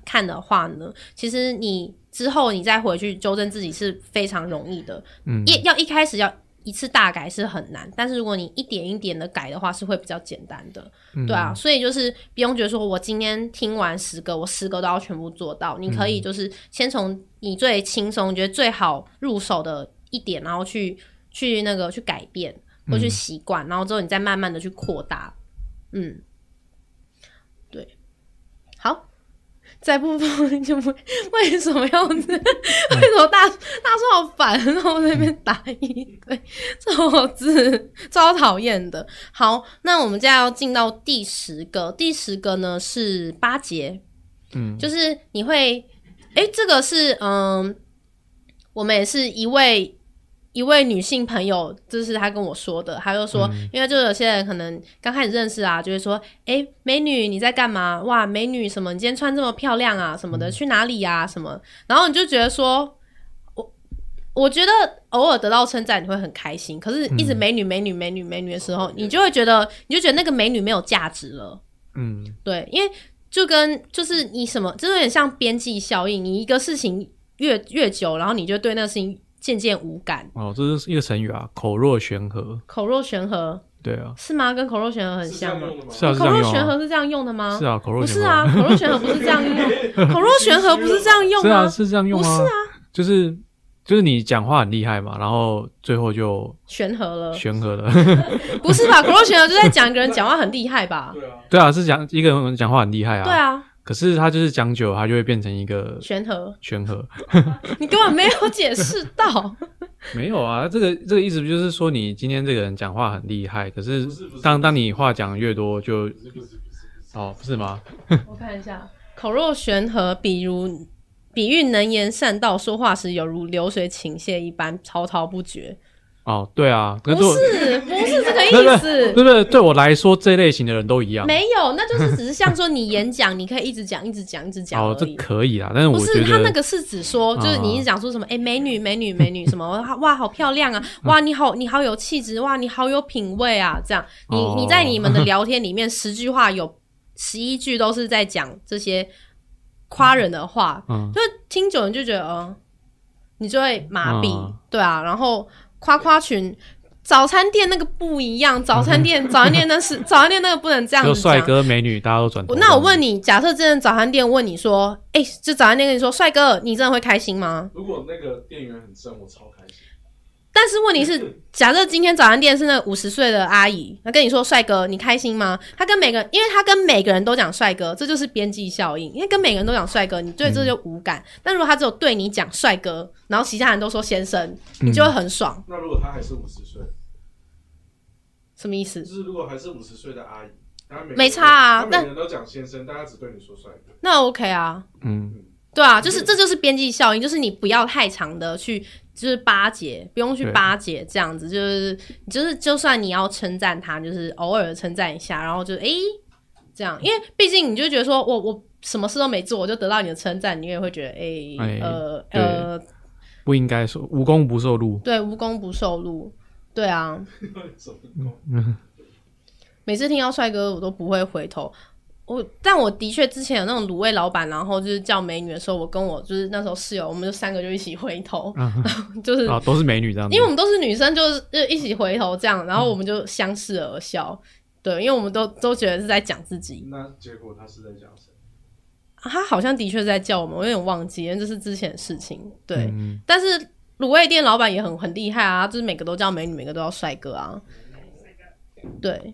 看的话呢，其实你之后你再回去纠正自己是非常容易的。嗯，一要一开始要。一次大改是很难，但是如果你一点一点的改的话，是会比较简单的，嗯、对啊，所以就是不用觉得说我今天听完十个，我十个都要全部做到。你可以就是先从你最轻松、觉得最好入手的一点，然后去去那个去改变或去习惯，然后之后你再慢慢的去扩大，嗯，对，好。再不疯就不为什么要这？为什么大大叔好烦？然后在那边打一堆错字，超讨厌的。好，那我们现在要进到第十个，第十个呢是巴结，嗯，就是你会，哎、欸，这个是嗯，我们也是一位。一位女性朋友，这是她跟我说的。她就说，嗯、因为就有些人可能刚开始认识啊，就会说：“哎、欸，美女你在干嘛？哇，美女什么？你今天穿这么漂亮啊？什么的？嗯、去哪里呀、啊？什么？”然后你就觉得说，我我觉得偶尔得到称赞你会很开心，可是一直美女美女美女美女的时候，你就会觉得你就觉得那个美女没有价值了。嗯，对，因为就跟就是你什么，就有点像边际效应。你一个事情越越久，然后你就对那个事情。渐渐无感哦，这是一个成语啊，口若悬河。口若悬河，对啊，是吗？跟口若悬河很像吗？是啊，口若悬河是这样用的吗？是啊，口若悬河不是啊，口若悬河不是这样用，口若悬河不是这样用吗？是啊，是这样用吗？不是啊，就是就是你讲话很厉害嘛，然后最后就悬河了，悬河了，不是吧？口若悬河就在讲一个人讲话很厉害吧？对啊，对啊，是讲一个人讲话很厉害啊，对啊。可是他就是讲久，他就会变成一个悬河。悬河，你根本没有解释到。没有啊，这个这个意思不就是说，你今天这个人讲话很厉害，可是当当你话讲越多就，就哦，不是吗？我看一下，口若悬河，比如比喻能言善道，说话时有如流水倾泻一般，滔滔不绝。哦，对啊，不是不是这个 意思，对不对？对我来说，这类型的人都一样。没有，那就是只是像说你演讲，你可以一直讲，一直讲，一直讲。哦，这可以啊，但是我觉得不是他那个是指说，就是你一直讲说什么，哎，美女，美女，美女，什么 哇，好漂亮啊，哇，你好，你好有气质，哇，你好有品味啊，这样，你你在你们的聊天里面，十句话有十一句都是在讲这些夸人的话，就听久了就觉得，嗯。你就会麻痹，嗯、对啊。然后夸夸群。早餐店那个不一样，早餐店早餐店那是 早餐店那个不能这样子。就帅哥美女，大家都转头。那我问你，假设真的早餐店问你说，哎、欸，就早餐店跟你说，帅哥，你真的会开心吗？如果那个店员很正，我超开心。但是问题是，假设今天早餐店是那五十岁的阿姨，她跟你说，帅哥，你开心吗？她跟每个，因为她跟每个人都讲帅哥，这就是边际效应。因为跟每个人都讲帅哥，你对这就无感。嗯、但如果他只有对你讲帅哥，然后其他人都说先生，你就会很爽。嗯、那如果他还是五十岁？什么意思？就是如果还是五十岁的阿姨，没差啊。但每个人都讲先生，大家只对你说帅哥，那 OK 啊。嗯，对啊，就是这就是边际效应，就是你不要太长的去，就是巴结，不用去巴结这样子，就是就是就算你要称赞他，就是偶尔称赞一下，然后就哎、欸、这样，因为毕竟你就觉得说我我什么事都没做，我就得到你的称赞，你也会觉得哎、欸欸、呃呃不应该说无功不受禄，对，无功不受禄。对啊，每次听到帅哥，我都不会回头。我，但我的确之前有那种卤味老板，然后就是叫美女的时候，我跟我就是那时候室友，我们就三个就一起回头，就是啊，都是美女这样，因为我们都是女生，就是就一起回头这样，然后我们就相视而笑。对，因为我们都都觉得是在讲自己。那结果他是在讲谁？他好像的确是在叫我们，我有点忘记，因为这是之前的事情。对，嗯、但是。卤味店老板也很很厉害啊，就是每个都叫美女，每个都叫帅哥啊。对，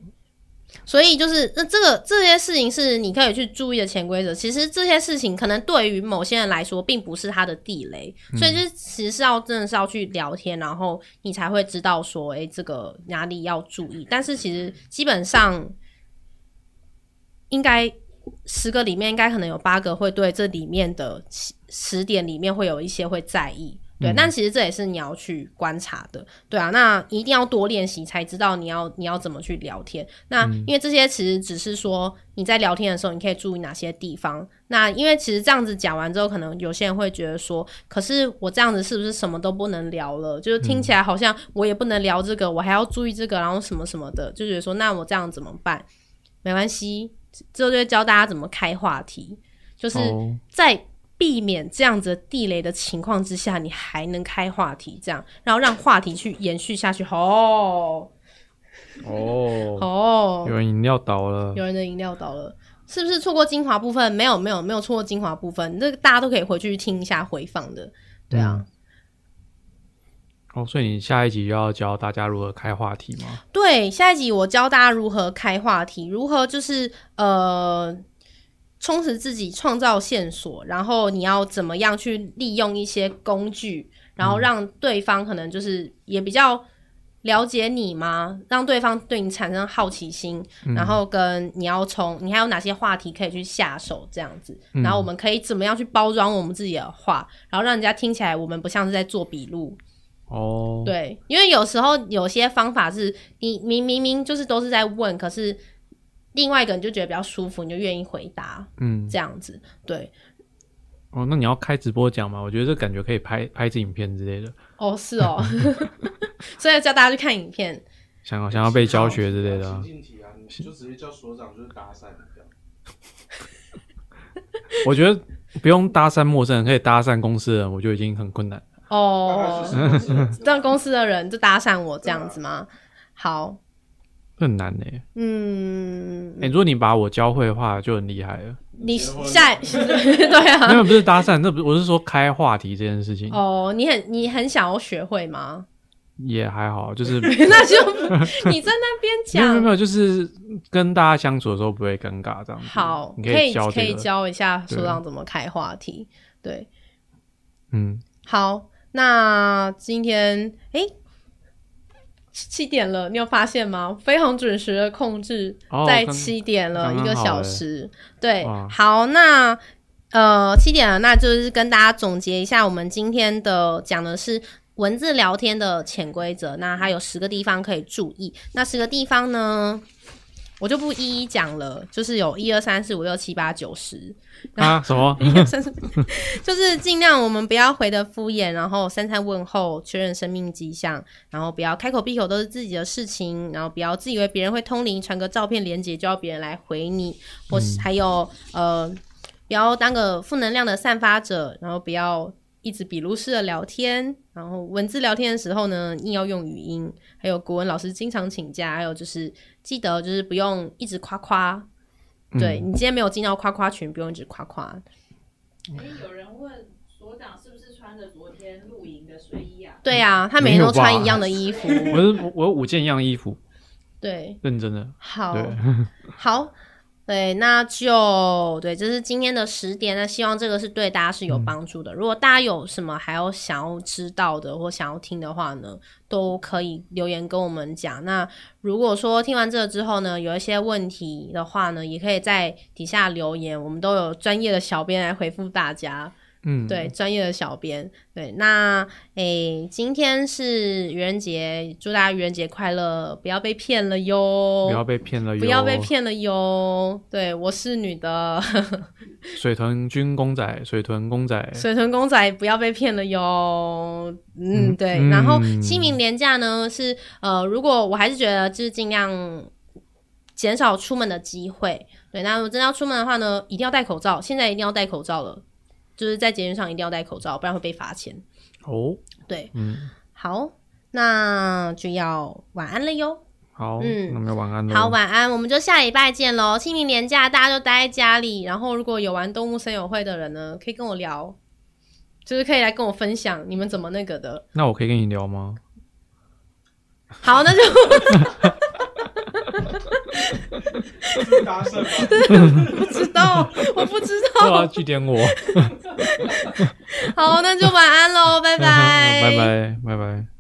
所以就是那这个这些事情是你可以去注意的潜规则。其实这些事情可能对于某些人来说，并不是他的地雷，所以就是其实是要真的是要去聊天，然后你才会知道说，哎、欸，这个哪里要注意。但是其实基本上应该十个里面，应该可能有八个会对这里面的十点里面会有一些会在意。对，但其实这也是你要去观察的，对啊，那一定要多练习才知道你要你要怎么去聊天。那因为这些其实只是说你在聊天的时候，你可以注意哪些地方。那因为其实这样子讲完之后，可能有些人会觉得说，可是我这样子是不是什么都不能聊了？就是听起来好像我也不能聊这个，我还要注意这个，然后什么什么的，就觉得说，那我这样怎么办？没关系，之后就会教大家怎么开话题，就是在。避免这样子的地雷的情况之下，你还能开话题，这样，然后让话题去延续下去。哦，哦，哦，有人饮料倒了，有人的饮料倒了，是不是错过精华部分？没有，没有，没有错过精华部分。这个大家都可以回去听一下回放的，对啊。嗯、哦，所以你下一集就要教大家如何开话题吗？对，下一集我教大家如何开话题，如何就是呃。充实自己，创造线索，然后你要怎么样去利用一些工具，然后让对方可能就是也比较了解你吗？让对方对你产生好奇心，嗯、然后跟你要从你还有哪些话题可以去下手这样子，然后我们可以怎么样去包装我们自己的话，然后让人家听起来我们不像是在做笔录哦。对，因为有时候有些方法是你明明明就是都是在问，可是。另外一个你就觉得比较舒服，你就愿意回答，嗯，这样子，对。哦，那你要开直播讲吗？我觉得这感觉可以拍拍一支影片之类的。哦，是哦，所以要叫大家去看影片。想要想要被教学之类的。情境题啊，你就直接叫所长就是搭讪这样。我觉得不用搭讪陌生人，可以搭讪公司的人，我就已经很困难。哦，让公司的人就搭讪我这样子吗？啊、好。很难呢。嗯，哎、欸，如果你把我教会的话，就很厉害了。你下 对啊，没有不是搭讪，那不是我是说开话题这件事情。哦，你很你很想要学会吗？也还好，就是 那就你在那边讲，没有没有，就是跟大家相处的时候不会尴尬这样子。好，你可以教、这个、可以可以教一下所长怎么开话题。对，对嗯，好，那今天哎。欸七点了，你有发现吗？非常准时的控制在七点了，一个小时。对，好，那呃七点了，那就是跟大家总结一下，我们今天的讲的是文字聊天的潜规则。那它有十个地方可以注意，那十个地方呢，我就不一一讲了，就是有一二三四五六七八九十。啊？什么？就是尽量我们不要回的敷衍，然后三餐问候，确认生命迹象，然后不要开口闭口都是自己的事情，然后不要自以为别人会通灵，传个照片连接就要别人来回你，或是还有、嗯、呃，不要当个负能量的散发者，然后不要一直笔录式的聊天，然后文字聊天的时候呢，硬要用语音，还有国文老师经常请假，还有就是记得就是不用一直夸夸。对、嗯、你今天没有进到夸夸群，不用一直夸夸。哎、欸，有人问所长是不是穿着昨天露营的睡衣啊？对啊，他每天都穿一样的衣服。我是我有五件一样的衣服。对，认真的。好，好。对，那就对，这是今天的十点。那希望这个是对大家是有帮助的。嗯、如果大家有什么还要想要知道的或想要听的话呢，都可以留言跟我们讲。那如果说听完这个之后呢，有一些问题的话呢，也可以在底下留言，我们都有专业的小编来回复大家。嗯，对，专业的小编，对，那诶、欸，今天是愚人节，祝大家愚人节快乐，不要被骗了哟，不要被骗了哟，不要被骗了哟，对，我是女的，水豚君公仔，水豚公仔，水豚公仔，不要被骗了哟，嗯，对，嗯、然后清明连假呢是呃，如果我还是觉得就是尽量减少出门的机会，对，那如果真的要出门的话呢，一定要戴口罩，现在一定要戴口罩了。就是在捷运上一定要戴口罩，不然会被罚钱。哦，对，嗯，好，那就要晚安了哟。好，嗯，那么晚安了。好，晚安，我们就下礼拜见喽。清明年假大家就待在家里，然后如果有玩动物森友会的人呢，可以跟我聊，就是可以来跟我分享你们怎么那个的。那我可以跟你聊吗？好，那就。搭讪吗？不知道，我不知道。要句点我。好，那就晚安喽，拜拜，拜拜，拜拜。